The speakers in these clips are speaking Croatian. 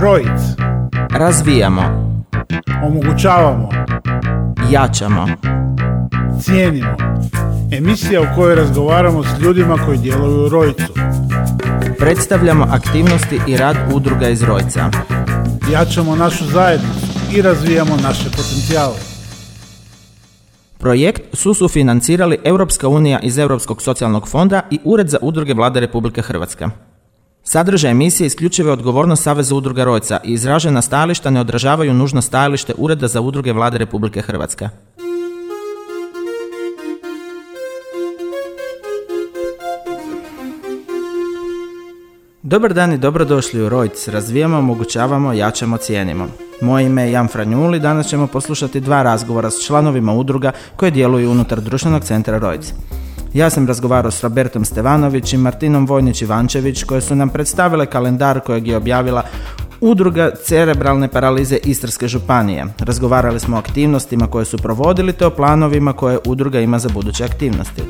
Rojic. Razvijamo, Omogućavamo. jačamo, Cijenimo. Emisija u kojoj razgovaramo s ljudima koji djeluju u Rojcu. predstavljamo aktivnosti i rad udruga iz Rojca. Jačamo našu zajednicu i razvijamo naše potencijale. Projekt su sufinancirali Europska unija iz Europskog socijalnog fonda i Ured za udruge Vlade Republike Hrvatske. Sadržaj emisije isključiva je odgovornost Saveza udruga Rojca i izražena stajališta ne odražavaju nužno stajalište Ureda za udruge Vlade Republike Hrvatske. Dobar dan i dobrodošli u Rojc. Razvijamo, omogućavamo, jačamo, cijenimo. Moje ime je Jan Franjuli, danas ćemo poslušati dva razgovora s članovima udruga koje djeluju unutar društvenog centra Rojc. Ja sam razgovarao s Robertom Stevanović i Martinom Vojnić-Ivančević koje su nam predstavile kalendar kojeg je objavila Udruga cerebralne paralize Istarske županije. Razgovarali smo o aktivnostima koje su provodili te o planovima koje udruga ima za buduće aktivnosti.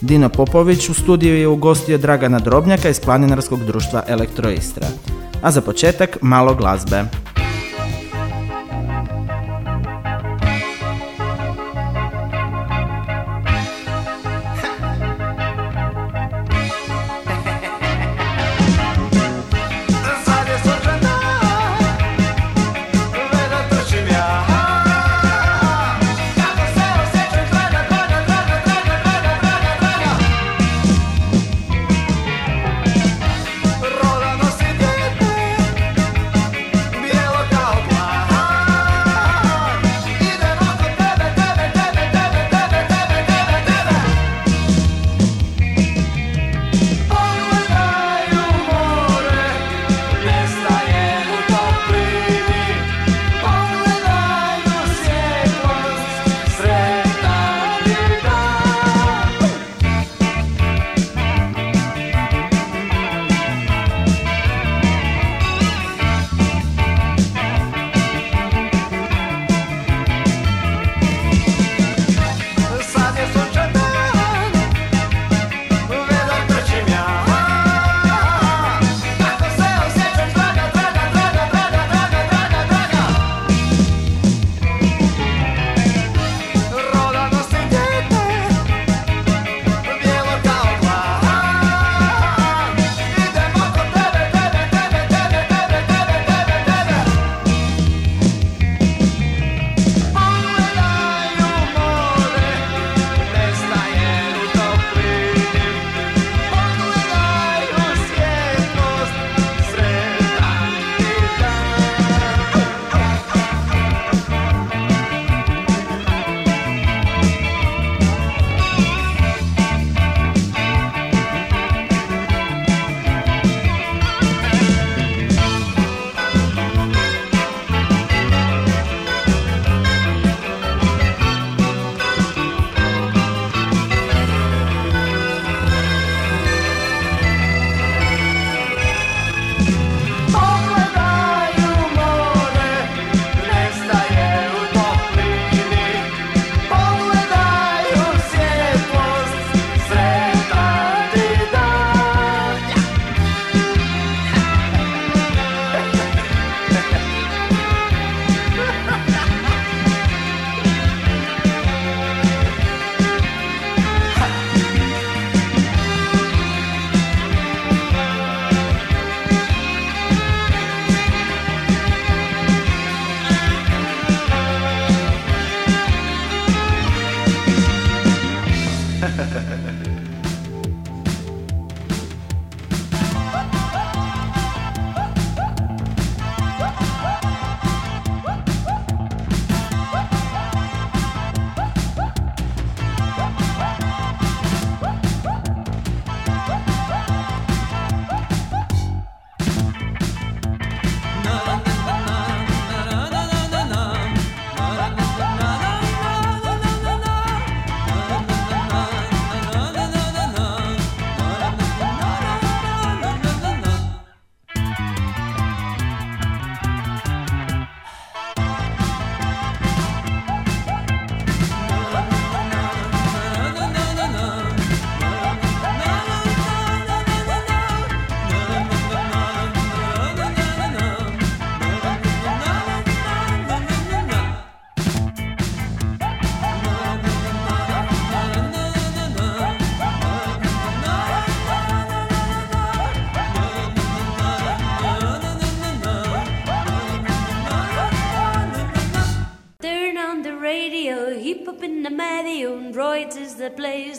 Dino Popović u studiju je ugostio Dragana Drobnjaka iz planinarskog društva Elektroistra. A za početak malo glazbe.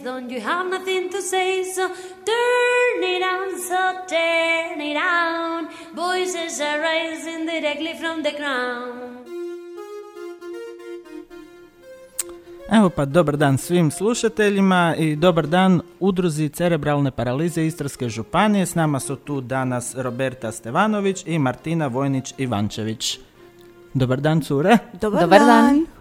Don't you have nothing to say? So turn it on, so turn it on. Voices are rising directly from the ground. Evo pa dobar dan svim slušateljima i dobar dan udruzi cerebralne paralize Istarske županije. S nama su tu danas Roberta Stevanović i Martina Vojnić-Ivančević. Dobar dan cure. Dobar, Dobar dan.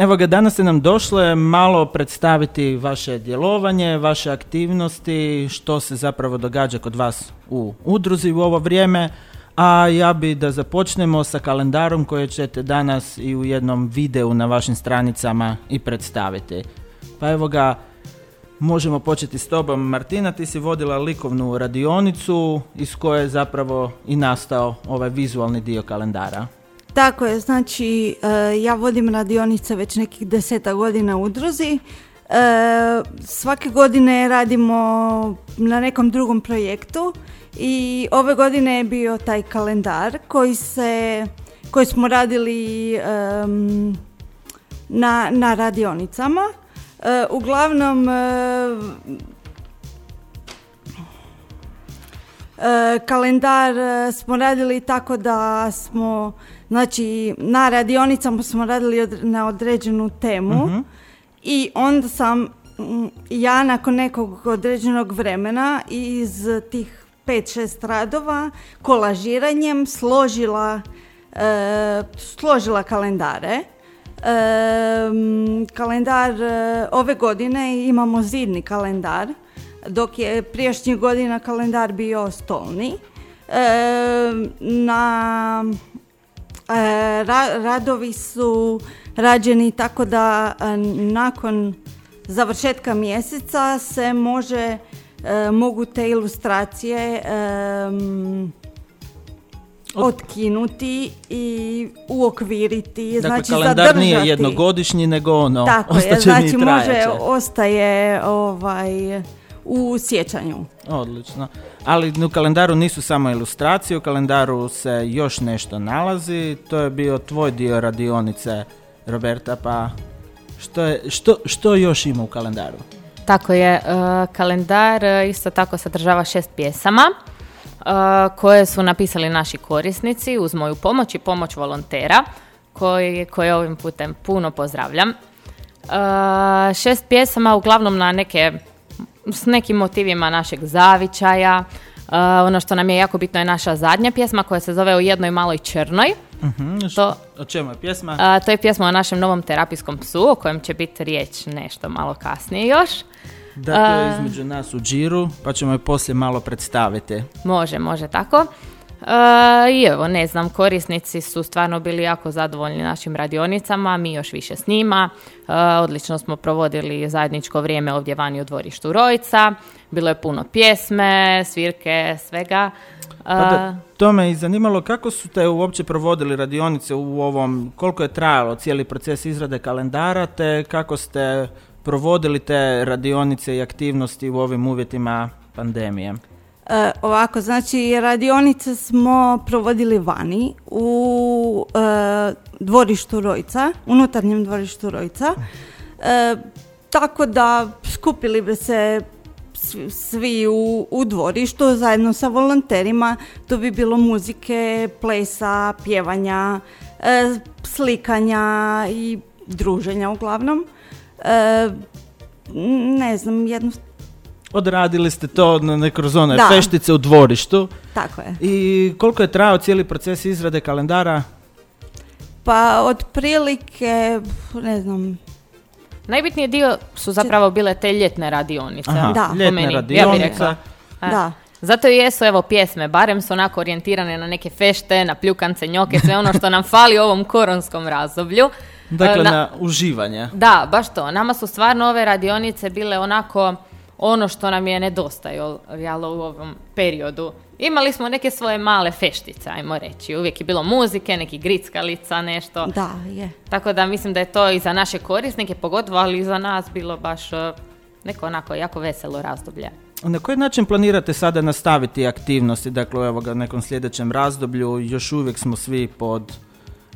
Evo ga, danas ste nam došle malo predstaviti vaše djelovanje, vaše aktivnosti, što se zapravo događa kod vas u udruzi u ovo vrijeme. A ja bi da započnemo sa kalendarom koje ćete danas i u jednom videu na vašim stranicama i predstaviti. Pa evo ga, možemo početi s tobom. Martina, ti si vodila likovnu radionicu iz koje je zapravo i nastao ovaj vizualni dio kalendara. Tako je, znači e, ja vodim radionice već nekih deseta godina u udruzi. E, svake godine radimo na nekom drugom projektu i ove godine je bio taj kalendar koji se koji smo radili na, na radionicama. E, uglavnom kalendar smo radili tako da smo, znači na radionicama smo radili od- na određenu temu i onda sam mm, ja nakon nekog određenog vremena iz tih 5-6 radova kolažiranjem složila, e, složila kalendare. E, kalendar e, ove godine imamo zidni kalendar dok je prijašnjih godina kalendar bio stolni. E, na ra- radovi su rađeni tako da e, nakon završetka mjeseca se može e, mogu te ilustracije em, otkinuti i uokviriti, Dakle, znači kalendar nije zadržati. jednogodišnji, nego ono, Tako je, znači može, ostaje ovaj, u sjećanju. Odlično. Ali u kalendaru nisu samo ilustracije, u kalendaru se još nešto nalazi. To je bio tvoj dio radionice, Roberta, pa što, je, što, što još ima u kalendaru? Tako je, e, kalendar e, isto tako sadržava šest pjesama e, koje su napisali naši korisnici uz moju pomoć i pomoć volontera koji, koje ovim putem puno pozdravljam. Šest pjesama uglavnom na neke, s nekim motivima našeg zavičaja. E, ono što nam je jako bitno je naša zadnja pjesma koja se zove U jednoj maloj črnoj. Š- To, O čemu je pjesma? a, to je pjesma o našem novom terapijskom psu o kojem će biti riječ nešto malo kasnije još. Da, to je između nas u džiru, pa ćemo je poslije malo predstaviti. Može, može tako. E, I evo, ne znam, korisnici su stvarno bili jako zadovoljni našim radionicama, mi još više s njima. E, odlično smo provodili zajedničko vrijeme ovdje vani u dvorištu Rojca. Bilo je puno pjesme, svirke, svega. E, Pa da, to me i zanimalo kako su te uopće provodili radionice u ovom, koliko je trajalo cijeli proces izrade kalendara, te kako ste provodili te radionice i aktivnosti u ovim uvjetima pandemije. E, ovako, znači radionice smo provodili vani u e, dvorištu Rojca, unutarnjem dvorištu Rojca. E, tako da skupili bi se svi- u, dvorištu zajedno sa volonterima. Tu bi bilo muzike, plesa, pjevanja, e, slikanja i druženja uglavnom. Ne znam, jedno, Odradili ste to na, kroz one Da. feštice u dvorištu. tako je. I koliko je trajao cijeli proces izrade kalendara? Pa otprilike, ne znam, Najbitniji dio su zapravo bile te ljetne radionice. Aha, Da. po ljetne meni, ja bih radionice. rekla. E, Da. Zato i jesu evo pjesme, barem su onako orijentirane na neke fešte, na pljukance, njoke, sve ono što nam fali u ovom koronskom razdoblju. Dakle, na- na uživanje. Da, baš to. Nama su stvarno ove radionice bile onako ono što nam je nedostajalo u ovom periodu. Imali smo neke svoje male feštice, ajmo reći. Uvijek je bilo muzike, neki grickalica, nešto. Da, je. Tako da mislim da je to i za naše korisnike, pogotovo, ali i za nas bilo baš e, neko onako jako veselo razdoblje. Na koji način planirate sada nastaviti aktivnosti, dakle evo ga, u nekom sljedećem razdoblju, još uvijek smo svi pod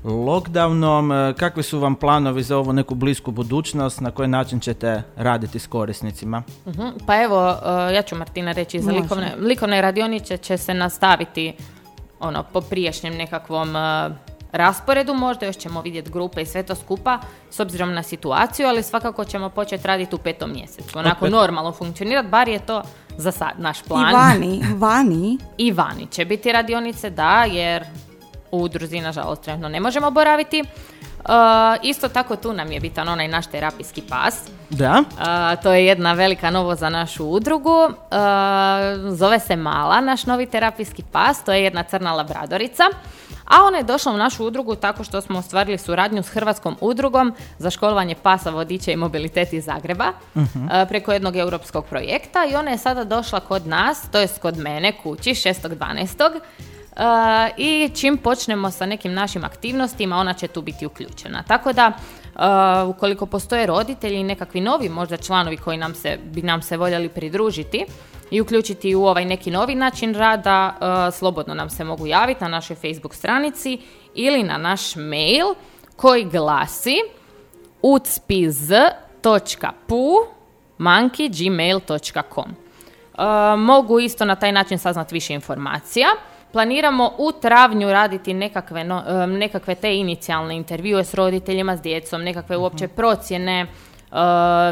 lockdownom. E, Kakvi su vam planovi za ovu neku blisku budućnost? Na koji način ćete raditi s korisnicima? Mhm, Pa evo, uh, ja ću Martina reći, za likovne, likovne radionice će se nastaviti ono, po prijašnjem nekakvom uh, rasporedu, možda još ćemo vidjeti grupe i sve to skupa, s obzirom na situaciju, ali svakako ćemo početi raditi u petom mjesecu. Onako pet- normalno funkcionirati, bar je to za sad naš plan. I vani, vani. I vani će biti radionice, da, jer u udruzi, nažalost, trenutno ne možemo boraviti. Uh, isto tako tu nam je bitan onaj naš terapijski pas. Da? Uh, to je jedna velika novost za našu udrugu. Uh, zove se Mala, naš novi terapijski pas. To je jedna crna labradorica. A ona je došla u našu udrugu tako što smo ostvarili suradnju s Hrvatskom udrugom za školovanje pasa, vodiča i mobilitet iz Zagreba uh, preko jednog europskog projekta i ona je sada došla kod nas, to jest kod mene kući 6.12. Uh, i čim počnemo sa nekim našim aktivnostima, ona će tu biti uključena. Tako da, uh, ukoliko postoje roditelji i nekakvi novi možda članovi koji nam se, bi nam se voljeli pridružiti i uključiti u ovaj neki novi način rada, uh, slobodno nam se mogu javiti na našoj Facebook stranici ili na naš mail koji glasi utspiz.pu monkey.gmail.com Uh, mogu isto na taj način saznati više informacija. Planiramo u travnju raditi nekakve, no- um, nekakve te inicijalne intervjue s roditeljima, s djecom, nekakve uopće procjene uh,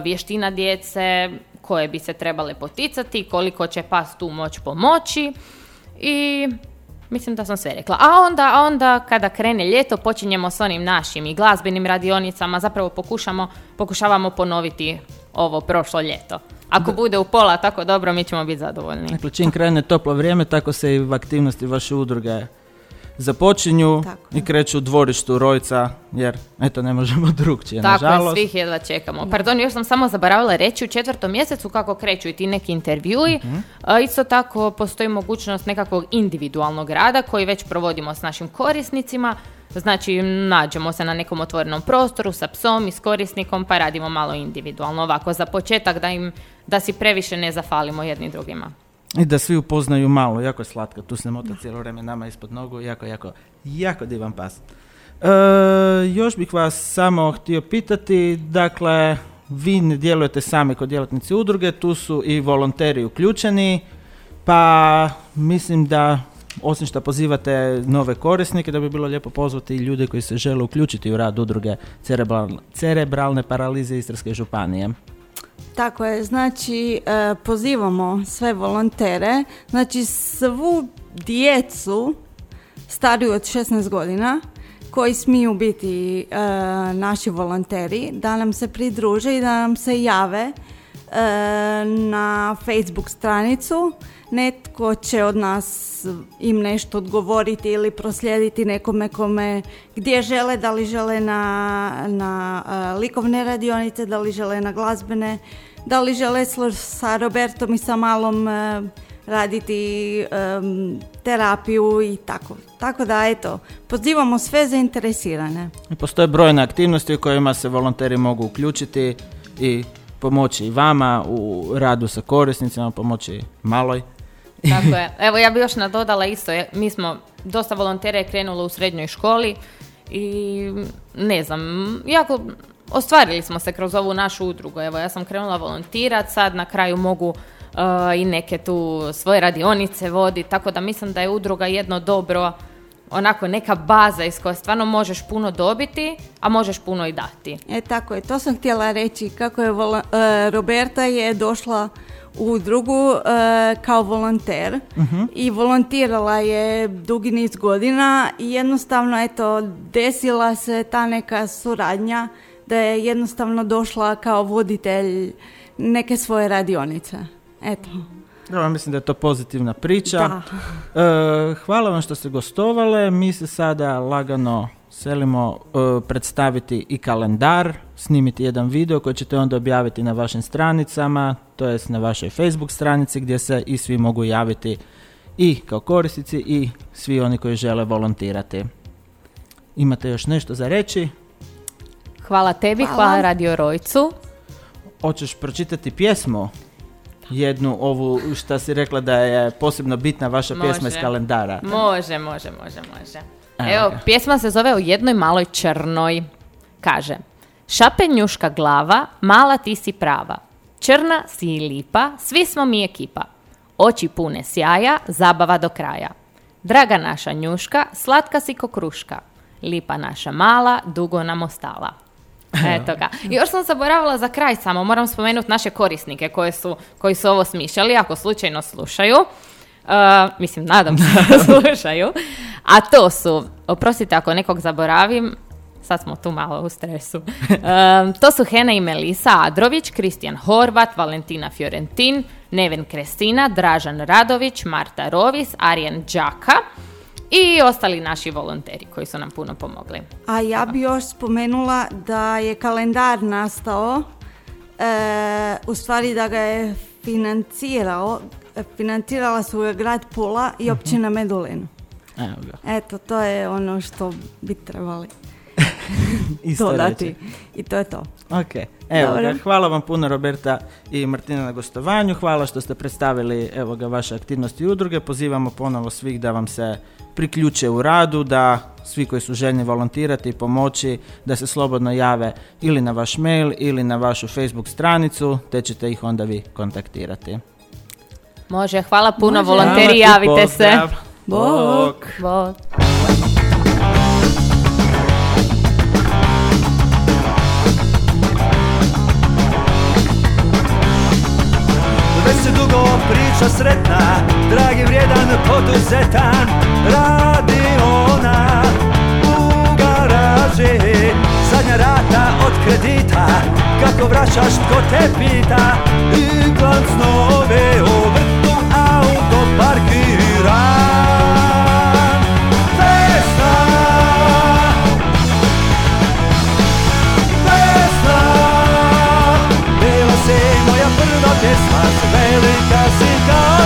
vještina djece koje bi se trebale poticati, koliko će pas tu moć pomoći. I mislim da sam sve rekla. A onda, a onda kada krene ljeto počinjemo s onim našim i glazbenim radionicama, zapravo pokušamo, pokušavamo ponoviti ovo prošlo ljeto. Ako bude u pola tako dobro, mi ćemo biti zadovoljni. Dakle, čim krene toplo vrijeme, tako se i aktivnosti vaše udruge započinju Tako i kreću u dvorištu Rojca, jer eto ne možemo drugčije, Tako je, nažalost. svih jedva čekamo. Pardon, još sam samo zaboravila reći u četvrtom mjesecu kako kreću i ti neki intervjui. A, isto tako postoji mogućnost nekakvog individualnog rada koji već provodimo s našim korisnicima. Znači, nađemo se na nekom otvorenom prostoru sa psom i s korisnikom pa radimo malo individualno. Ovako, za početak da im da si previše ne zafalimo jedni drugima. I da svi upoznaju malo, jako je slatka, tu se mota cijelo vrijeme nama ispod nogu, jako, jako, jako divan pas. E, još bih vas samo htio pitati, dakle, vi ne djelujete sami kod djelatnici udruge, tu su i volonteri uključeni, pa mislim da osim što pozivate nove korisnike, da bi bilo lijepo pozvati ljude koji se žele uključiti u rad udruge cerebral- cerebralne paralize Istarske županije. Tako je, znači e, pozivamo sve volontere, znači svu djecu stariju od 16 godina koji smiju biti e, naši volonteri da nam se pridruže i da nam se jave e, na Facebook stranicu. Netko će od nas im nešto odgovoriti ili proslijediti nekome kome gdje žele, da li žele na, na e, likovne radionice, da li žele na glazbene, da li žele sa Robertom i sa Malom e, raditi em, terapiju i tako. Tako da, eto, pozivamo sve zainteresirane. Postoje brojne aktivnosti u kojima se volonteri mogu uključiti i pomoći i vama u radu sa korisnicima, pomoći maloj. Tako je. Evo ja bi još nadodala isto, mi smo dosta volontera je krenulo u srednjoj školi i ne znam, jako ostvarili smo se kroz ovu našu udrugu. Evo ja sam krenula volontirat, sad na kraju mogu uh, i neke tu svoje radionice voditi, tako da mislim da je udruga jedno dobro onako neka baza iz koje stvarno možeš puno dobiti, a možeš puno i dati. E tako je, to sam htjela reći kako je vola- e, Roberta je došla u udrugu e, kao volonter i volontirala je dugi niz godina i jednostavno eto desila se ta neka suradnja da je jednostavno došla kao voditelj neke svoje radionice. Eto. Dobro, mislim da je to pozitivna priča. Da. E, hvala vam što ste gostovale. Mi se sada lagano selimo e, predstaviti i kalendar, snimiti jedan video koji ćete onda objaviti na vašim stranicama, to jest na vašoj Facebook stranici gdje se i svi mogu javiti i kao korisnici i svi oni koji žele volontirati. Imate još nešto za reći? Hvala tebi, Hvala. hvala Radio Rojcu. Hoćeš pročitati pjesmu? Jednu ovu šta si rekla da je posebno bitna vaša pjesma iz Može. kalendara. Može, može, može, može. Evo, pjesma se zove O jednoj maloj črnoj. Kaže, šape njuška glava, mala ti si prava. Črna si i lipa, svi smo mi ekipa. Oči pune sjaja, zabava do kraja. Draga naša njuška, slatka si ko kruška. Lipa naša mala, dugo nam ostala. Eto ga. I još sam zaboravila za kraj samo, moram spomenuti naše korisnike koje su, koji su ovo smišljali, ako slučajno slušaju. Uh, mislim, nadam se da slušaju. A to su, oprostite ako nekog zaboravim, sad smo tu malo u stresu. Um, to su Hena i Melisa Adrović, Kristijan Horvat, Valentina Fiorentin, Neven Krestina, Dražan Radović, Marta Rovis, Arjen Đaka i ostali naši volonteri koji su nam puno pomogli. A ja bi još spomenula da je kalendar nastao, e, u stvari da ga je financirao, financirala su ga grad Pula i općina Medulin. Evo ga. Eto, to je ono što bi trebali Isto dodati. reći. I to je to. Ok, evo ga, hvala vam puno Roberta i Martina na gostovanju, hvala što ste predstavili evo ga vaše aktivnosti i udruge, pozivamo ponovo svih da vam se priključe u radu, da svi koji su željni volontirati i pomoći, da se slobodno jave ili na vaš mail ili na vašu Facebook stranicu, te ćete ih onda vi kontaktirati. Može, hvala puno, Može. volonteri, javite se. Bok. Bog. Već se dugo priča sretna Dragi vrijedan poduzetan Radi ona u garaži Zadnja rata od kredita Kako vraćaš tko te pita I glanc nove u vrtu auto parkiran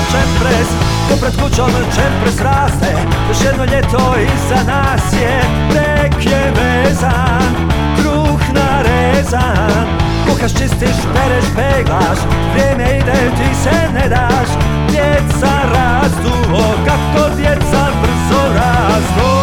kao čempres Ko pred kućom čempres raste Još jedno ljeto iza nas je Brek je vezan Kruh narezan. Kuhaš, čistiš, pereš, peglaš Vrijeme ide, ti se ne daš. Djeca rastu, o kako djeca brzo rastu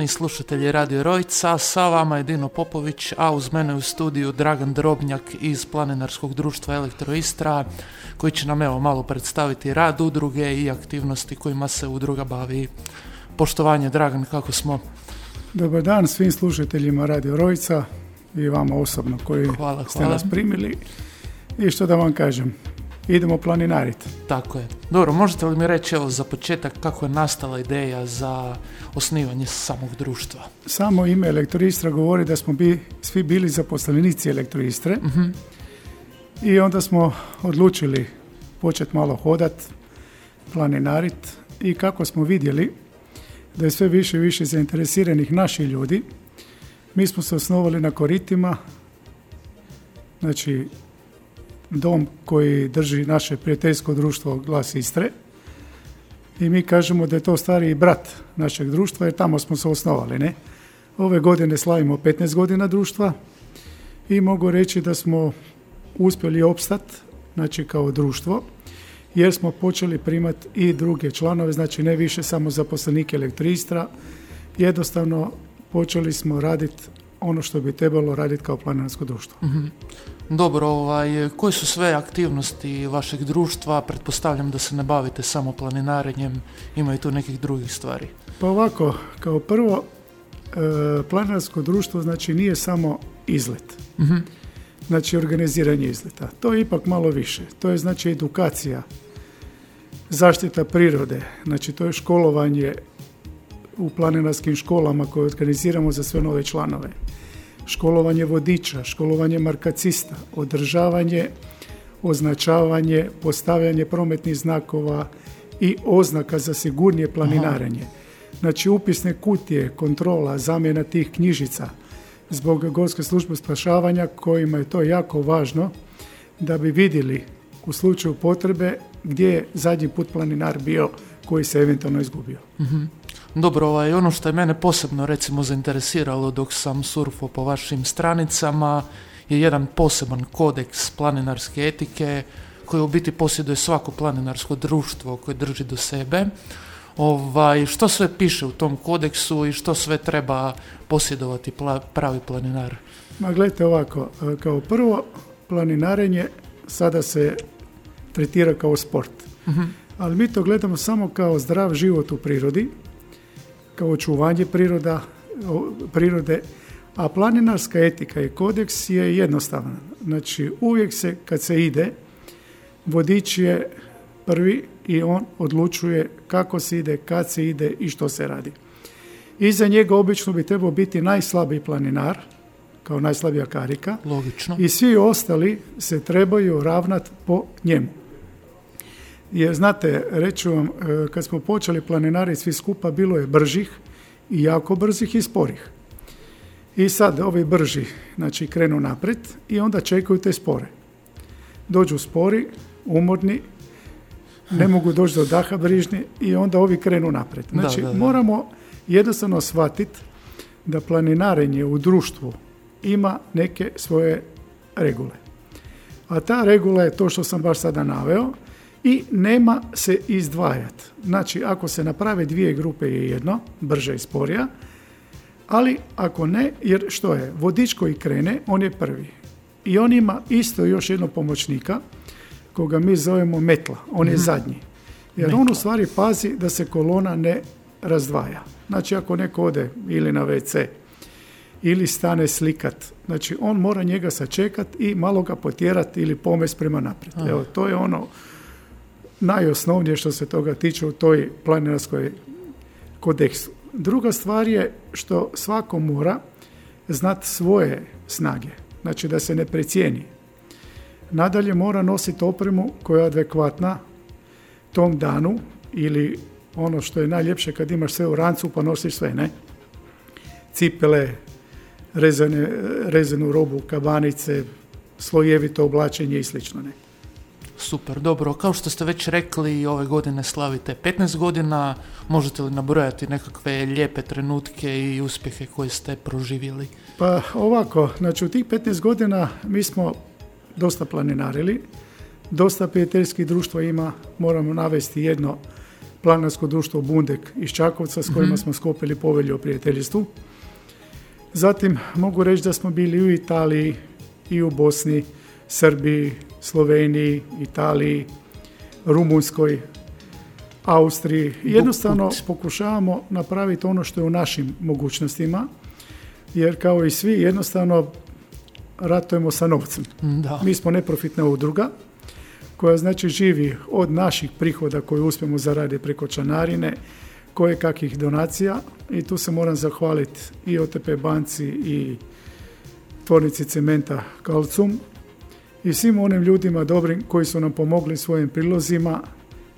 Poštovani slušatelji Radio Rojca, sa vama je Dino Popović, a uz mene u studiju Dragan Drobnjak iz Planinarskog društva Elektro Istra, koji će nam evo malo predstaviti rad udruge i aktivnosti kojima se udruga bavi. Poštovanje, Dragan, kako smo? Dobar dan svim slušateljima Radio Rojca i vama osobno koji Hvala, ste hvala. nas primili. I što da vam kažem, idemo planinariti. Tako je. Dobro, možete li mi reći evo za početak kako je nastala ideja za osnivanje samog društva? Samo ime Elektroistra govori da smo bi, svi bili zaposlenici Elektroistre i onda smo odlučili početi malo hodat, planinarit i kako smo vidjeli da je sve više i više zainteresiranih naših ljudi, mi smo se osnovali na Koritima, znači dom koji drži naše prijateljsko društvo Glas Istre i mi kažemo da je to stariji brat našeg društva jer tamo smo se osnovali, ne? Ove godine slavimo 15 godina društva i mogu reći da smo uspjeli opstat, znači kao društvo, jer smo počeli primati i druge članove, znači ne više samo zaposlenike elektristra, jednostavno počeli smo raditi ono što bi trebalo raditi kao planinarsko društvo. Dobro, ovaj, koje su sve aktivnosti vašeg društva? Pretpostavljam da se ne bavite samo planinarenjem, ima i tu nekih drugih stvari. Pa ovako, kao prvo, e, planinarsko društvo znači nije samo izlet. Znači organiziranje izleta. To je ipak malo više. To je znači edukacija, zaštita prirode, znači to je školovanje u planinarskim školama koje organiziramo za sve nove članove. Školovanje vodiča, školovanje markacista, održavanje, označavanje, postavljanje prometnih znakova i oznaka za sigurnije planinarenje. Znači upisne kutije, kontrola, zamjena tih knjižica zbog Gorske službe spašavanja kojima je to jako važno da bi vidjeli u slučaju potrebe gdje je zadnji put planinar bio koji se eventualno izgubio. Dobro, ovaj, ono što je mene posebno recimo zainteresiralo dok sam surfo po vašim stranicama je jedan poseban kodeks planinarske etike koji u biti posjeduje svako planinarsko društvo koje drži do sebe. Ovaj, što sve piše u tom kodeksu i što sve treba posjedovati pla- pravi planinar? Ma gledajte ovako, e, kao prvo planinarenje sada se tretira kao sport. Ali mi to gledamo samo kao zdrav život u prirodi, kao očuvanje priroda, prirode, a planinarska etika i kodeks je jednostavan. Znači uvijek se kad se ide, vodič je prvi i on odlučuje kako se ide, kad se ide i što se radi. Iza njega obično bi trebao biti najslabiji planinar, kao najslabija karika, Logično. i svi ostali se trebaju ravnat po njemu. Jer znate, reću vam, e, kad smo počeli planinariti svi skupa, bilo je bržih i jako brzih i sporih. I sad ovi brži, znači krenu naprijed i onda čekaju te spore. Dođu spori, umorni, ne mogu doći do daha brižni i onda ovi krenu naprijed. Da, Znači, da, da. moramo jednostavno shvatiti da planinarenje u društvu ima neke svoje regule. A ta regula je to što sam baš sada naveo i nema se izdvajati. Znači, ako se naprave dvije grupe je jedno, brže i sporija, ali ako ne, jer što je, vodič koji krene, on je prvi. I on ima isto još jednog pomoćnika, koga mi zovemo metla, on je zadnji. Jer on u stvari pazi da se kolona ne razdvaja. Znači ako neko ode ili na WC ili stane slikat, znači on mora njega sačekat i malo ga potjerat ili pomest prema naprijed. Evo, to je ono najosnovnije što se toga tiče u toj planinarskoj kodeksu. Druga stvar je što svako mora znati svoje snage, znači da se ne precijeni. Nadalje mora nositi opremu koja je adekvatna tom danu ili ono što je najljepše kad imaš sve u rancu pa nosiš sve, ne? Cipele, rezane, rezanu robu, kabanice, slojevito oblačenje i slično, ne? Super, dobro. Kao što ste već rekli, ove godine slavite 15 godina. Možete li nabrojati nekakve lijepe trenutke i uspjehe koje ste proživjeli? Pa ovako, znači u tih 15 godina mi smo dosta planinarili, dosta prijateljskih društva ima, moramo navesti jedno Planinarsko društvo Bundek iz Čakovca s kojima smo skopili povelju o prijateljstvu. Zatim mogu reći da smo bili i u Italiji i u Bosni, Srbiji, Sloveniji, Italiji, Rumunjskoj, Austriji. Jednostavno pokušavamo napraviti ono što je u našim mogućnostima, jer kao i svi jednostavno ratujemo sa novcem. Da. Mi smo neprofitna udruga koja znači živi od naših prihoda koje uspijemo zaraditi preko članarine, koje kakvih donacija i tu se moram zahvaliti i OTP banci i tvornici cementa Kalcum i svim onim ljudima dobrim koji su nam pomogli svojim prilozima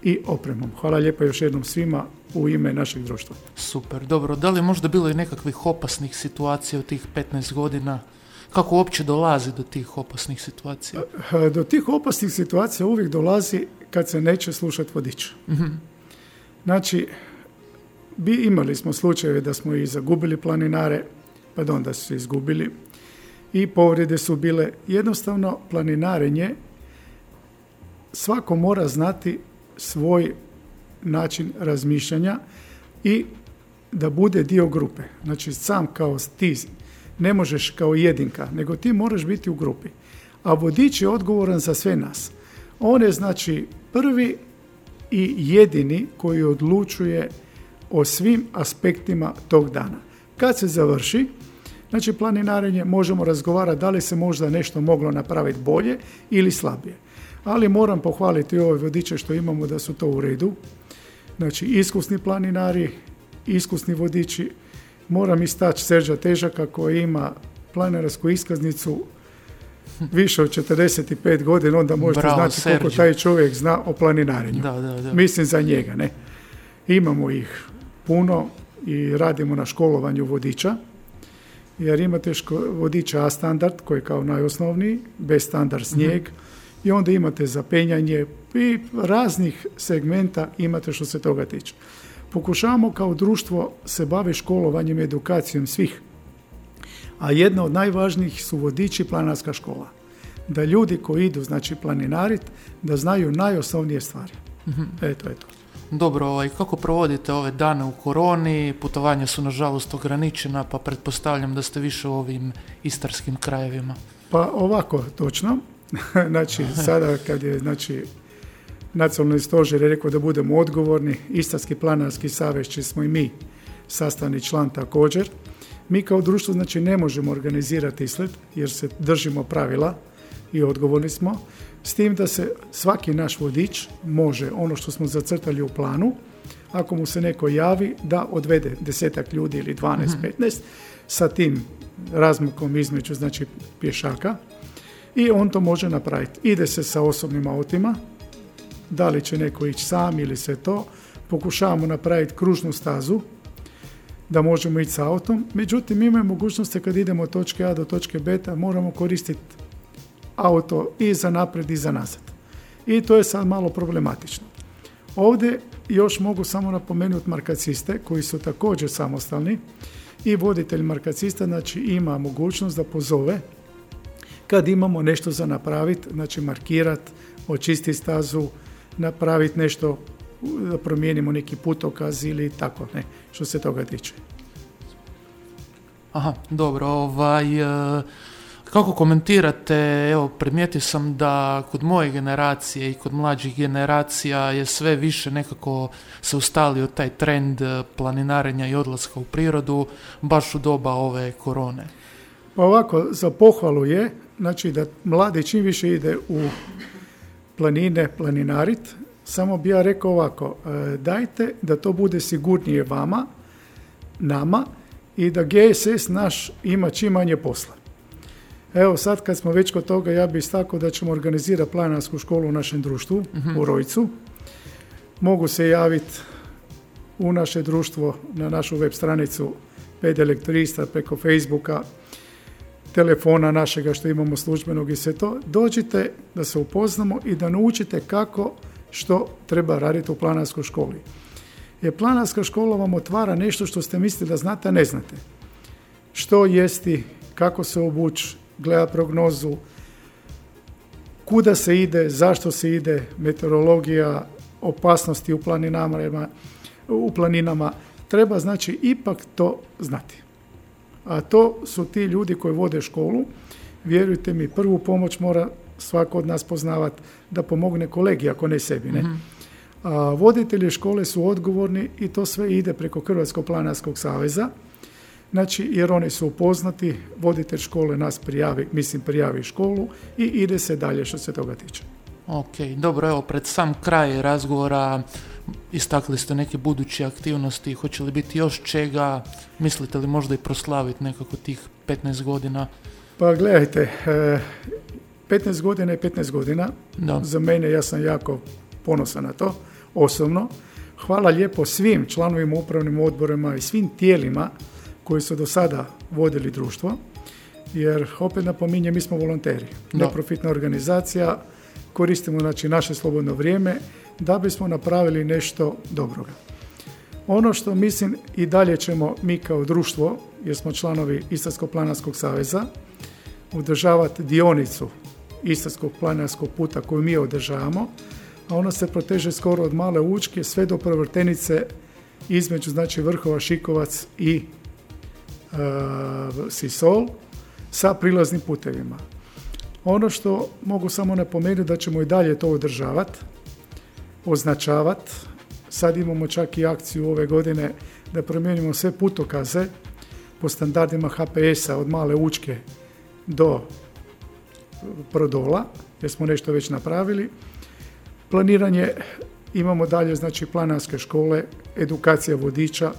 i opremom. Hvala lijepo još jednom svima u ime našeg društva. Super, dobro. Da li je možda bilo i nekakvih opasnih situacija u tih 15 godina? Kako uopće dolazi do tih opasnih situacija? E, Do tih opasnih situacija uvijek dolazi kad se neće slušati vodič. Znači, bi imali smo slučajeve da smo i zagubili planinare, pardon, da su se izgubili i povrede su bile. Jednostavno, planinarenje svako mora znati svoj način razmišljanja i da bude dio grupe. Znači, sam kao ti ne možeš kao jedinka, nego ti moraš biti u grupi. A vodič je odgovoran za sve nas. On je znači prvi i jedini koji odlučuje o svim aspektima tog dana. Kad se završi, znači planinarenje, možemo razgovarati da li se možda nešto moglo napraviti bolje ili slabije. Ali moram pohvaliti ove vodiče što imamo da su to u redu. Znači, iskusni planinari, iskusni vodiči. Moram istaći Serđa Težaka koji ima planinarsku iskaznicu više od 45 godina, onda možete Bravo, znati koliko Serđo. taj čovjek zna o planinarenju. Da, da, da. Mislim za njega, ne. Imamo ih puno i radimo na školovanju vodiča, jer imate ško- vodiča A standard koji je kao najosnovniji, B standard snijeg, i onda imate za penjanje i raznih segmenta imate što se toga tiče. Pokušavamo kao društvo se bave školovanjem i edukacijom svih, a jedna od najvažnijih su vodiči planarska škola. Da ljudi koji idu, znači planinarit, da znaju najosnovnije stvari. Eto, eto. Dobro, ovaj, kako provodite ove dane u koroni? Putovanja su nažalost ograničena, pa pretpostavljam da ste više u ovim istarskim krajevima. Pa ovako, točno. znači, sada kad je znači, nacionalni stožer je rekao da budemo odgovorni, Istarski planarski savez će smo i mi sastavni član također. Mi kao društvo znači ne možemo organizirati islet jer se držimo pravila i odgovorni smo. S tim da se svaki naš vodič može ono što smo zacrtali u planu, ako mu se neko javi da odvede desetak ljudi ili 12, 15 sa tim razmakom između znači pješaka i on to može napraviti. Ide se sa osobnim autima, da li će neko ići sam ili sve to, pokušavamo napraviti kružnu stazu da možemo ići sa autom, međutim imamo mogućnosti kad idemo od točke A do točke B, moramo koristiti auto i za naprijed i za nazad. I to je sad malo problematično. Ovdje još mogu samo napomenuti markaciste koji su također samostalni i voditelj markacista znači ima mogućnost da pozove kad imamo nešto za napraviti, znači markirati, očistiti stazu, napraviti nešto, da promijenimo neki putokaz ili tako, ne, što se toga tiče. Aha, dobro, ovaj, e, kako komentirate, evo, primijetio sam da kod moje generacije i kod mlađih generacija je sve više nekako se ustalio taj trend e, planinarenja i odlaska u prirodu, baš u doba ove korone. Pa ovako, za pohvalu je, znači da mladi čim više ide u planine, planinarit, samo bi ja rekao ovako, e, dajte da to bude sigurnije vama, nama i da GSS naš ima čim manje posla. Evo sad kad smo već kod toga, ja bih istakao da ćemo organizirati planinarsku školu u našem društvu, u Rojcu. Mogu se javiti u naše društvo na našu web stranicu ped elektrista preko Facebooka, telefona našega što imamo službenog i sve to. Dođite da se upoznamo i da naučite kako što treba raditi u planarskoj školi. Jer planarska škola vam otvara nešto što ste mislili da znate, a ne znate. Što jesti, kako se obući, gleda prognozu, kuda se ide, zašto se ide, meteorologija, opasnosti u planinama, u planinama, treba znači ipak to znati. A to su ti ljudi koji vode školu. Vjerujte mi, prvu pomoć mora svako od nas poznavati da pomogne kolegi, ako ne sebi. Ne? A, voditelji škole su odgovorni i to sve ide preko Hrvatskog planarskog saveza. Znači, jer oni su upoznati, voditelj škole nas prijavi, mislim prijavi školu i ide se dalje što se toga tiče. Ok, dobro, evo, pred sam kraj razgovora istakli ste neke buduće aktivnosti, hoće li biti još čega, mislite li možda i proslaviti nekako tih 15 godina? Pa gledajte, e, 15 godina je 15 godina. Da. Za mene ja sam jako ponosan na to, osobno. Hvala lijepo svim članovima upravnim odborima i svim tijelima koji su do sada vodili društvo. Jer, opet napominjem, mi smo volonteri. Da. Neprofitna organizacija, koristimo znači, naše slobodno vrijeme da bismo napravili nešto dobroga. Ono što mislim i dalje ćemo mi kao društvo, jer smo članovi Istarskog planarskog saveza, održavati dionicu Istarskog planarskog puta koju mi održavamo, a ona se proteže skoro od Male Učke sve do Provrtenice između znači vrhova Šikovac i Sisol sa prilaznim putevima. Ono što mogu samo napomenuti da ćemo i dalje to održavati, označavati. Sad imamo čak i akciju ove godine da promijenimo sve putokaze po standardima HPS-a od Male Učke do Prodola, jer smo nešto već napravili. Planiranje imamo dalje, znači planarske škole, edukacija vodiča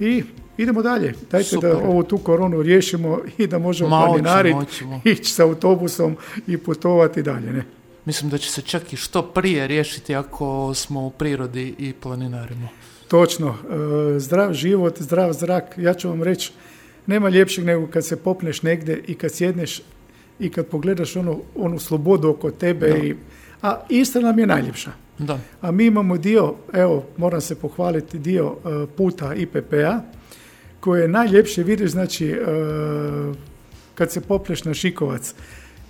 i idemo dalje. Dajte Super. da ovu tu koronu riješimo i da možemo Ma, planinariti, ići sa autobusom i putovati dalje. Ne? Mislim da će se čak i što prije riješiti ako smo u prirodi i planinarimo. Točno, e, zdrav život, zdrav zrak, ja ću vam reći, nema ljepšeg nego kad se popneš negdje i kad sjedneš i kad pogledaš onu, onu slobodu oko tebe, i, a Istra nam je najljepša. Da, A mi imamo dio, evo, moram se pohvaliti, dio e, puta IPP-a, koji je najljepše, vidiš, znači, e, kad se popneš na Šikovac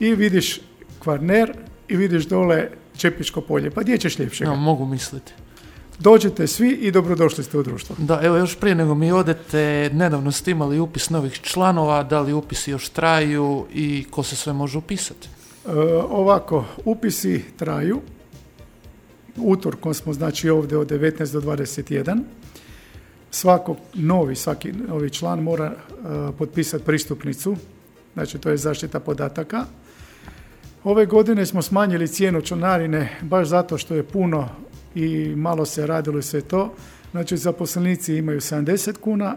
i vidiš Kvarner i vidiš dole Čepičko polje, pa gdje ćeš ljepšega? evo, mogu misliti. Dođete svi i dobrodošli ste u društvo. Da, evo još prije nego mi odete, nedavno ste imali upis novih članova, da li upisi još traju i ko se sve može upisati? E, ovako, upisi traju. Utorkom smo znači ovdje od 19 do 21. Svako novi, svaki novi član mora e, potpisati pristupnicu, znači to je zaštita podataka. Ove godine smo smanjili cijenu članarine baš zato što je puno i malo se radilo sve to. Znači zaposlenici imaju 70 kuna,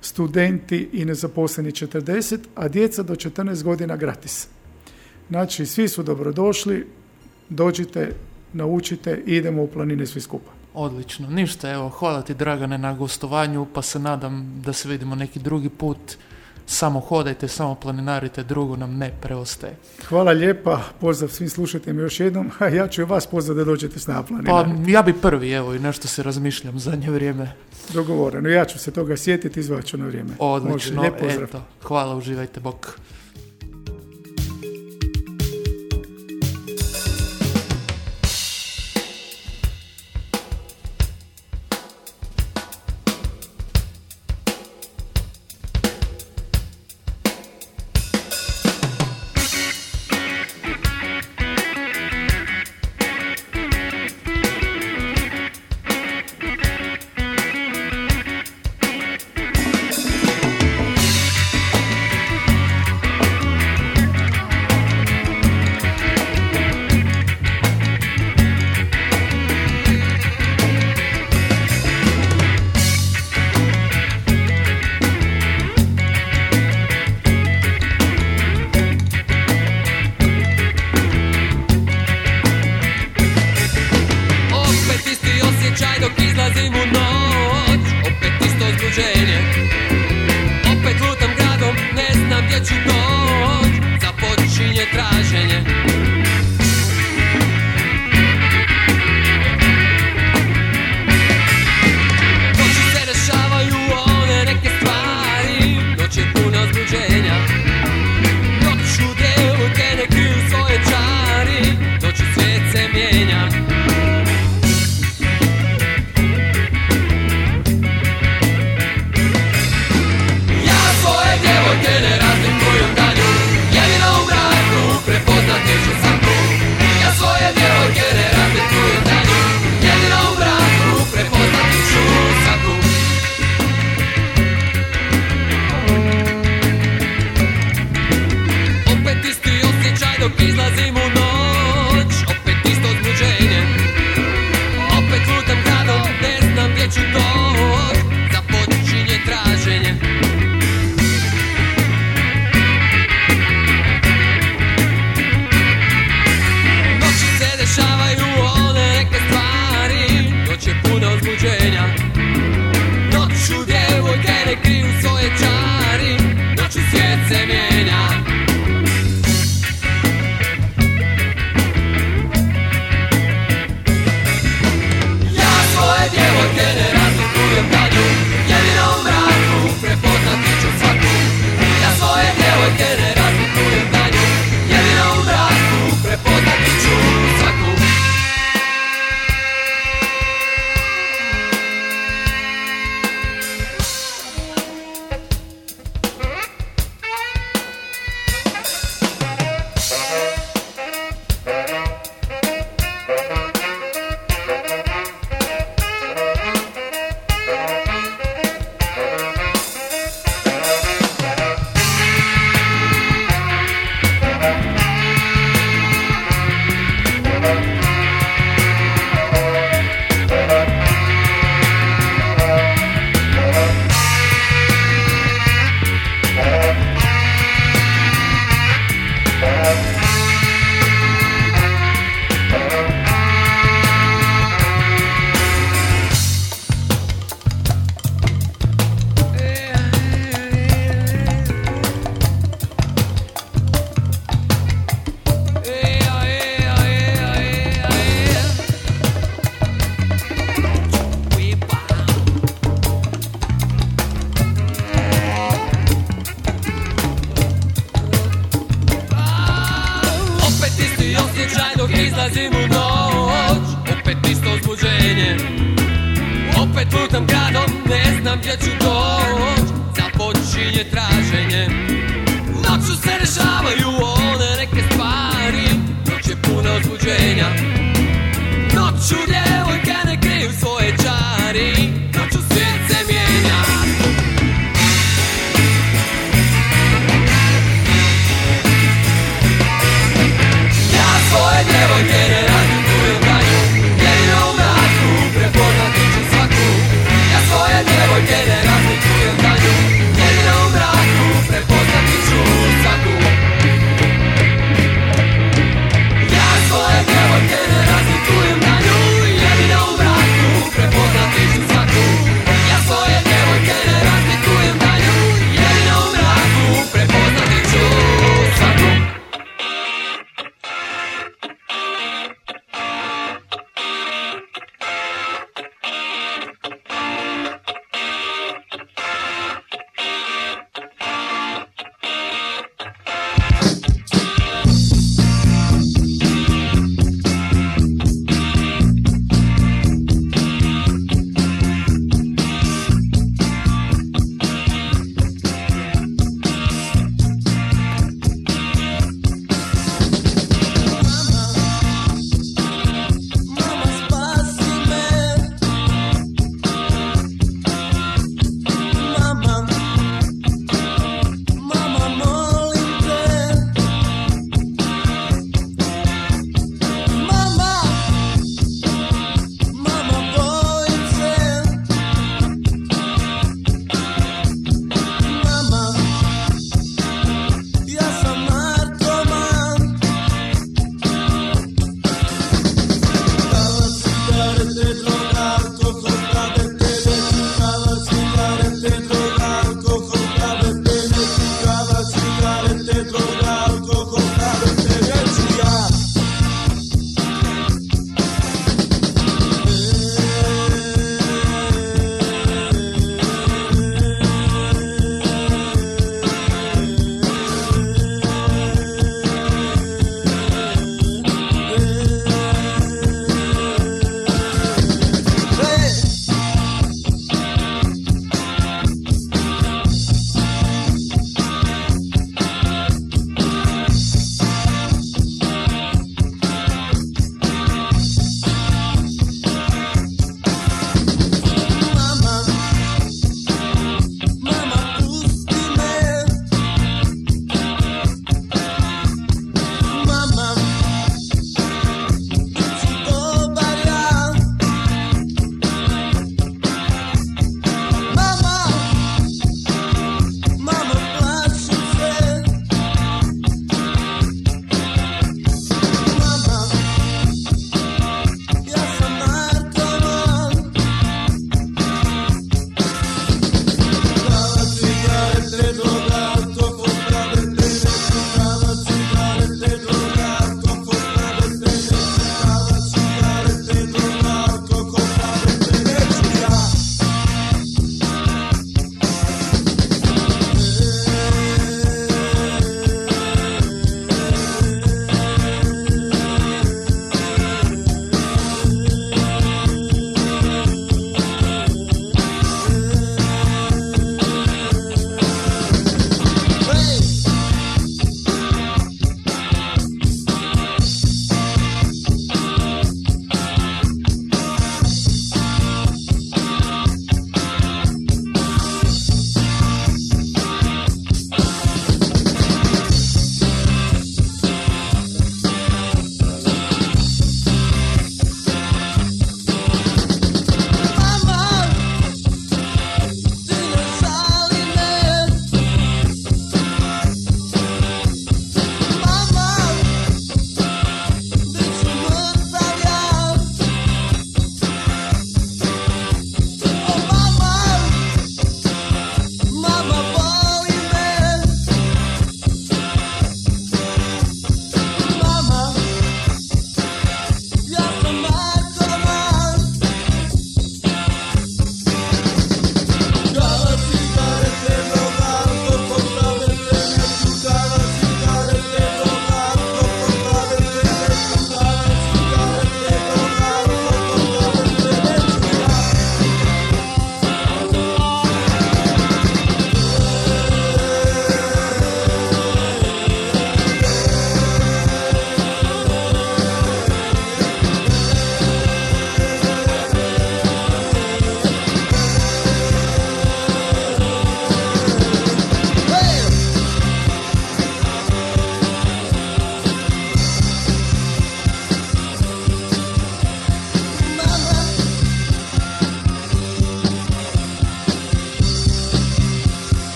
studenti i nezaposleni 40, a djeca do 14 godina gratis. Znači, svi su dobrodošli, dođite, naučite i idemo u planine svi skupa. Odlično, ništa, evo, hvala ti Dragane na gostovanju, pa se nadam da se vidimo neki drugi put. Samo hodajte, samo planinarite, drugo nam ne preostaje. Hvala lijepa, pozdrav svim slušateljima još jednom, a ja ću vas pozvati da dođete s nama Pa ja bi prvi, evo, i nešto se razmišljam zadnje vrijeme. Dogovoreno, ja ću se toga sjetiti i zvat ću na vrijeme. Odlično, Može, pozdrav. eto, hvala, uživajte, bok.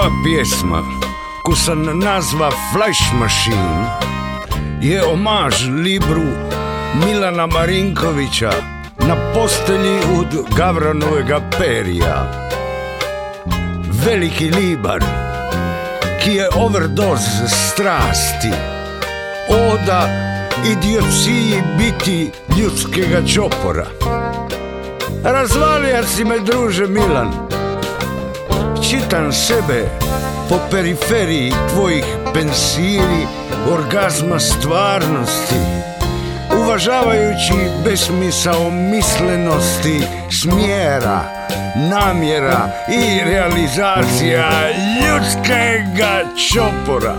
Ova pjesma, ko sam nazva Flash Machine, je omaž Libru Milana Marinkovića na postelji od Gavranovega perija. Veliki libar, ki je overdose strasti, oda idiociji biti ljudskega čopora. Razvalija si me, druže Milan, čitam sebe po periferiji tvojih pensiri orgazma stvarnosti uvažavajući besmisao mislenosti smjera namjera i realizacija ljudskega čopora.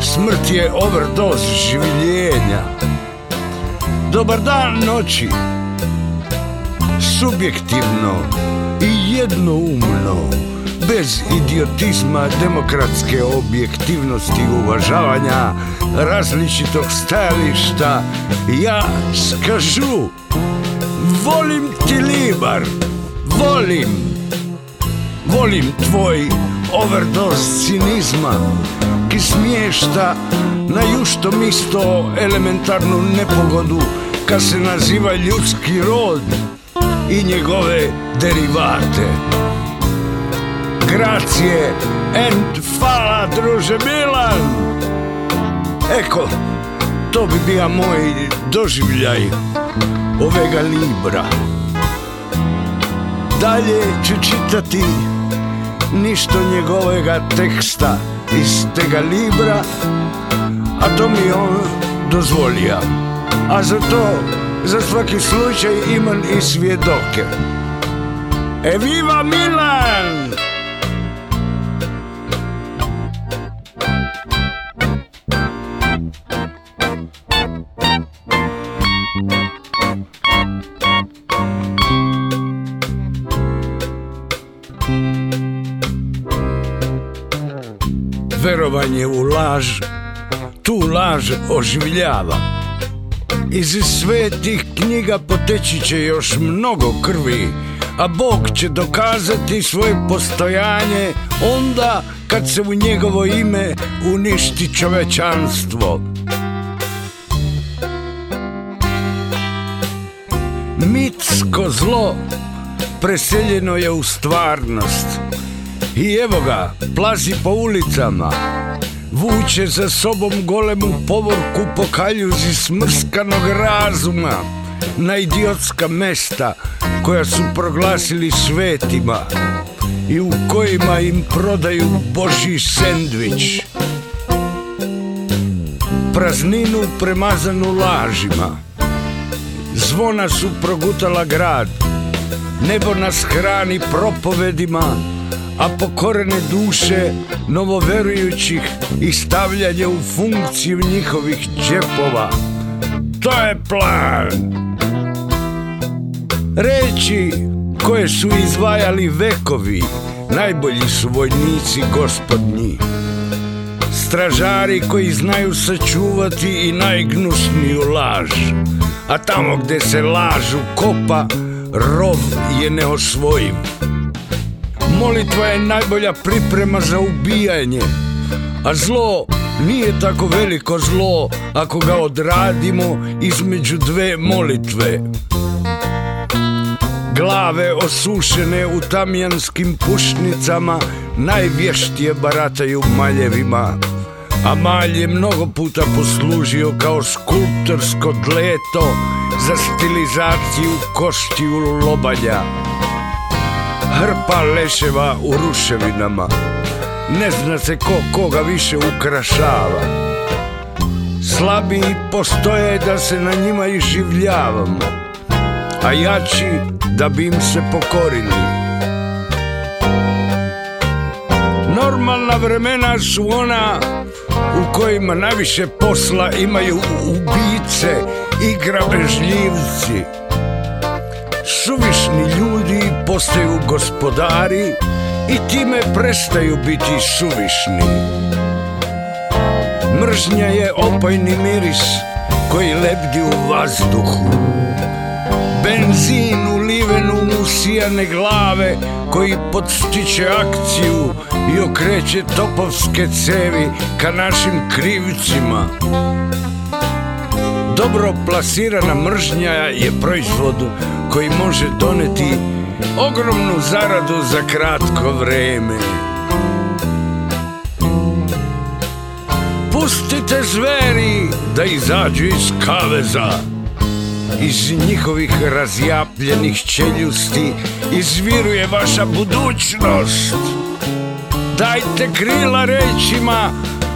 Smrt je overdose življenja. Dobar dan noći. Subjektivno jednoumno, bez idiotizma, demokratske objektivnosti uvažavanja različitog stajališta, ja skažu, volim ti libar, volim, volim tvoj overdose cinizma, ki smješta na jušto misto elementarnu nepogodu, kad se naziva ljudski rod i njegove derivate. Gracije and fala, druže Milan! Eko, to bi bija moj doživljaj ovega libra. Dalje ću čitati ništo njegovega teksta iz tega libra, a to mi on dozvolija. A za to, za svaki slučaj imam i svjedoke. Eviva Milan! Verovanje u laž, tu laž oživljava. Iz svetih knjiga poteći će još mnogo krvi, a Bog će dokazati svoje postojanje onda kad se u njegovo ime uništi čovečanstvo. Mitsko zlo preseljeno je u stvarnost. I evo ga, plazi po ulicama, vuče za sobom golemu povorku po kaljuzi smrskanog razuma. Na idiotska mesta koja su proglasili svetima i u kojima im prodaju božji sendvič. Prazninu premazanu lažima, zvona su progutala grad, nebo nas hrani propovedima, a pokorene duše novoverujućih i stavljanje u funkciju njihovih džepova. To je plan. Reči koje su izvajali vekovi, najbolji su vojnici gospodnji. Stražari koji znaju sačuvati i najgnusniju laž. A tamo gdje se lažu kopa, rov je neosvojiv. Molitva je najbolja priprema za ubijanje, a zlo nije tako veliko zlo ako ga odradimo između dve molitve. Glave osušene u tamjanskim pušnicama najvještije barataju maljevima, a malj je mnogo puta poslužio kao skulptorsko dleto za stilizaciju koštiju lobalja. Hrpa leševa u ruševinama, ne zna se ko koga više ukrašava. Slabiji postoje da se na njima iživljavamo, a jači da bi im se pokorili. Normalna vremena su ona u kojima najviše posla imaju ubice i grabežljivci. Suvišni ljudi postaju gospodari i time prestaju biti suvišni. Mržnja je opojni miris koji lebdi u vazduhu. Benzin uliven u usijane glave koji podstiče akciju i okreće topovske cevi ka našim krivcima. Dobro plasirana mržnja je proizvod koji može doneti ogromnu zaradu za kratko vreme. Pustite zveri da izađu iz kaveza. Iz njihovih razjapljenih čeljusti izviruje vaša budućnost. Dajte krila rečima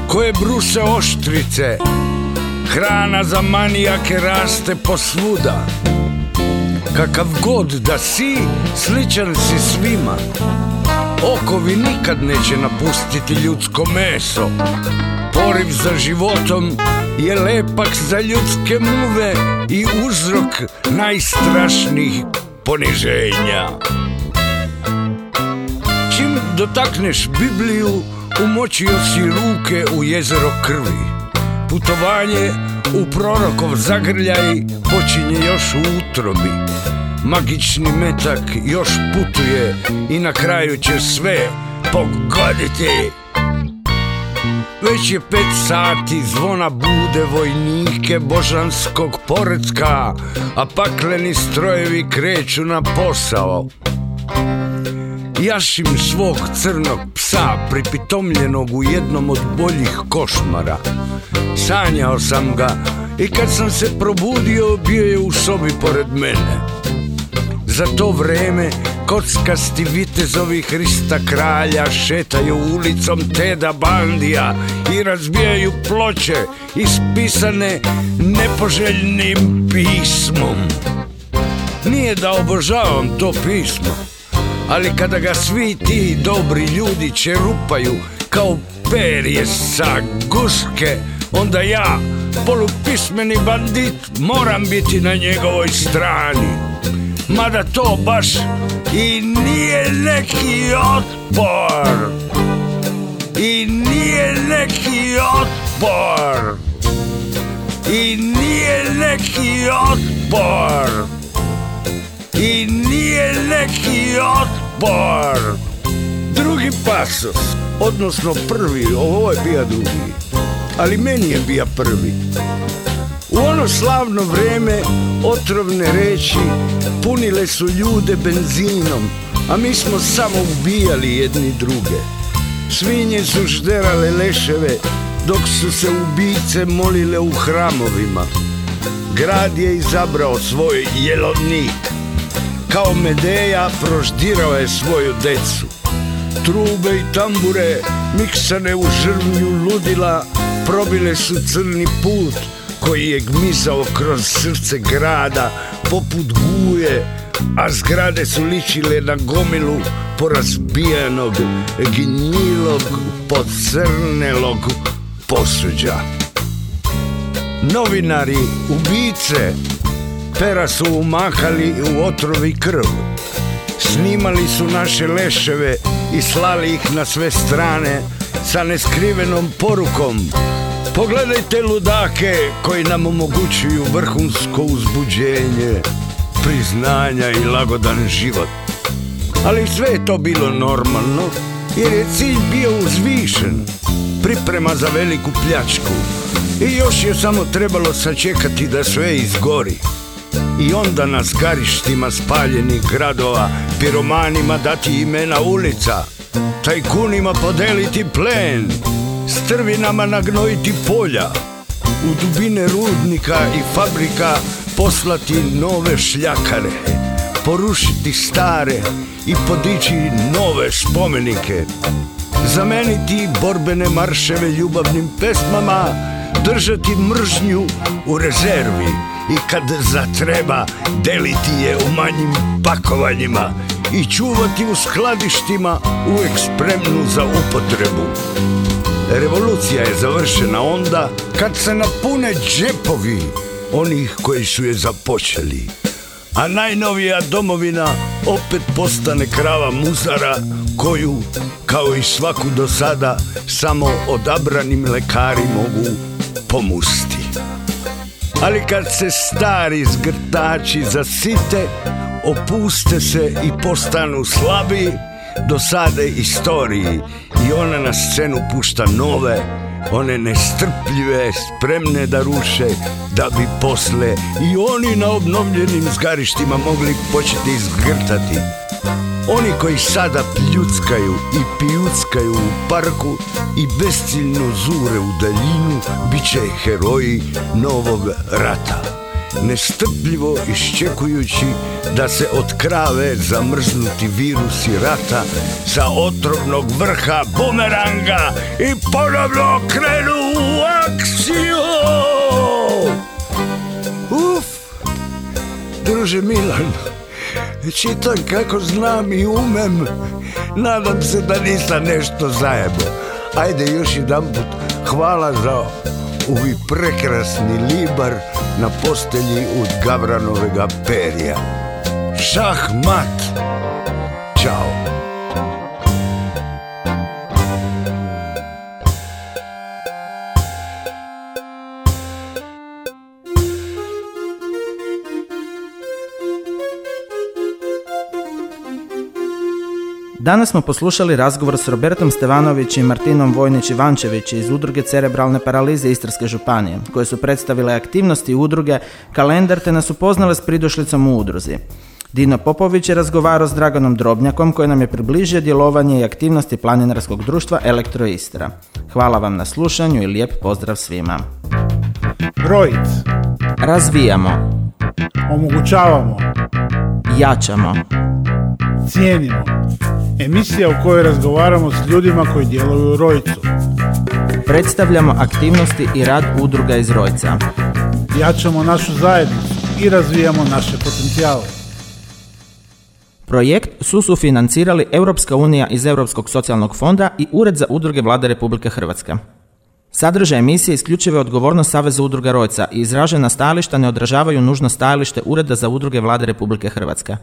koje bruse oštrice. Hrana za manijake raste posvuda. Kakav god da si, sličan si svima. Okovi nikad neće napustiti ljudsko meso. Poriv za životom je lepak za ljudske muve i uzrok najstrašnijih poniženja. Čim dotakneš Bibliju, umočio si ruke u jezero krvi. Putovanje u prorokov zagrljaj počinje još u utrobi. Magični metak još putuje i na kraju će sve pogoditi. Već je pet sati, zvona bude vojnike božanskog poredka, a pakleni strojevi kreću na posao. Jašim svog crnog psa pripitomljenog u jednom od boljih košmara. Sanjao sam ga i kad sam se probudio bio je u sobi pored mene. Za to vreme kockasti vitezovi Hrista kralja šetaju ulicom Teda Bandija i razbijaju ploče ispisane nepoželjnim pismom. Nije da obožavam to pismo, ali kada ga svi ti dobri ljudi čerupaju kao perje sa guske, onda ja, polupismeni bandit, moram biti na njegovoj strani. Mada to baš i nije neki otpor. I nije neki otpor. I nije neki otpor. I nije neki otpor. Drugi pasos, odnosno prvi, ovo je bija drugi, ali meni je bija prvi. U ono slavno vreme otrovne reči punile su ljude benzinom, a mi smo samo ubijali jedni druge. Svinje su žderale leševe, dok su se ubice molile u hramovima. Grad je izabrao svoj jelovnik. Kao Medeja proždirao je svoju decu. Trube i tambure, miksane u žrvnju ludila, probile su crni put koji je gmizao kroz srce grada poput guje, a zgrade su ličile na gomilu porazbijenog, gnjilog, pocrnelog posuđa. Novinari, ubice, pera su umakali u otrovi krv. Snimali su naše leševe i slali ih na sve strane sa neskrivenom porukom. Pogledajte ludake koji nam omogućuju vrhunsko uzbuđenje, priznanja i lagodan život. Ali sve je to bilo normalno, jer je cilj bio uzvišen, priprema za veliku pljačku. I još je samo trebalo sačekati da sve izgori. I onda na zgarištima spaljenih gradova piromanima dati imena ulica, tajkunima podeliti plen, strvinama nagnojiti polja, u dubine rudnika i fabrika poslati nove šljakare, porušiti stare i podići nove spomenike, zameniti borbene marševe ljubavnim pesmama, držati mržnju u rezervi i kad zatreba deliti je u manjim pakovanjima i čuvati u skladištima uvijek spremnu za upotrebu. Revolucija je završena onda kad se napune džepovi onih koji su je započeli. A najnovija domovina opet postane krava muzara koju, kao i svaku do sada, samo odabrani mlekari mogu pomusti. Ali kad se stari zgrtači zasite, opuste se i postanu slabi, dosade istoriji i ona na scenu pušta nove, one nestrpljive, spremne da ruše, da bi posle i oni na obnovljenim zgarištima mogli početi izgrtati. Oni koji sada pljuckaju i pijuckaju u parku i besciljno zure u daljinu, bit će heroji novog rata. Nestrpljivo iščekujući da se otkrave zamrznuti virusi rata sa otrovnog vrha bumeranga i ponovno krenu u akciju. Uf, druže Milan, Čitam kako znam i umem. Nadam se da nisam nešto zajebo. Ajde još jedan put Hvala za ovi prekrasni libar Na postelji od Gabranovega perja Šah mat Danas smo poslušali razgovor s Robertom Stevanović i Martinom Vojnić Ivančević iz udruge cerebralne paralize Istarske županije, koje su predstavile aktivnosti udruge, kalendar te nas upoznale s pridošlicom u udruzi. Dino Popović je razgovarao s Draganom Drobnjakom koji nam je približio djelovanje i aktivnosti planinarskog društva Elektro Istra. Hvala vam na slušanju i lijep pozdrav svima. Rojic. Razvijamo, Omogućavamo. jačamo, Cijenimo. Emisija u kojoj razgovaramo s ljudima koji djeluju u Rojcu. predstavljamo aktivnosti i rad udruga iz Rojca. Jačamo našu zajednicu i razvijamo naše potencijale. Projekt su sufinancirali Europska unija iz Europskog socijalnog fonda i Ured za udruge Vlade Republike Hrvatske. Sadržaj emisije isključiva je odgovornost Saveza udruga Rojca i izražena stajališta ne odražavaju nužno stajalište Ureda za udruge Vlade Republike Hrvatske.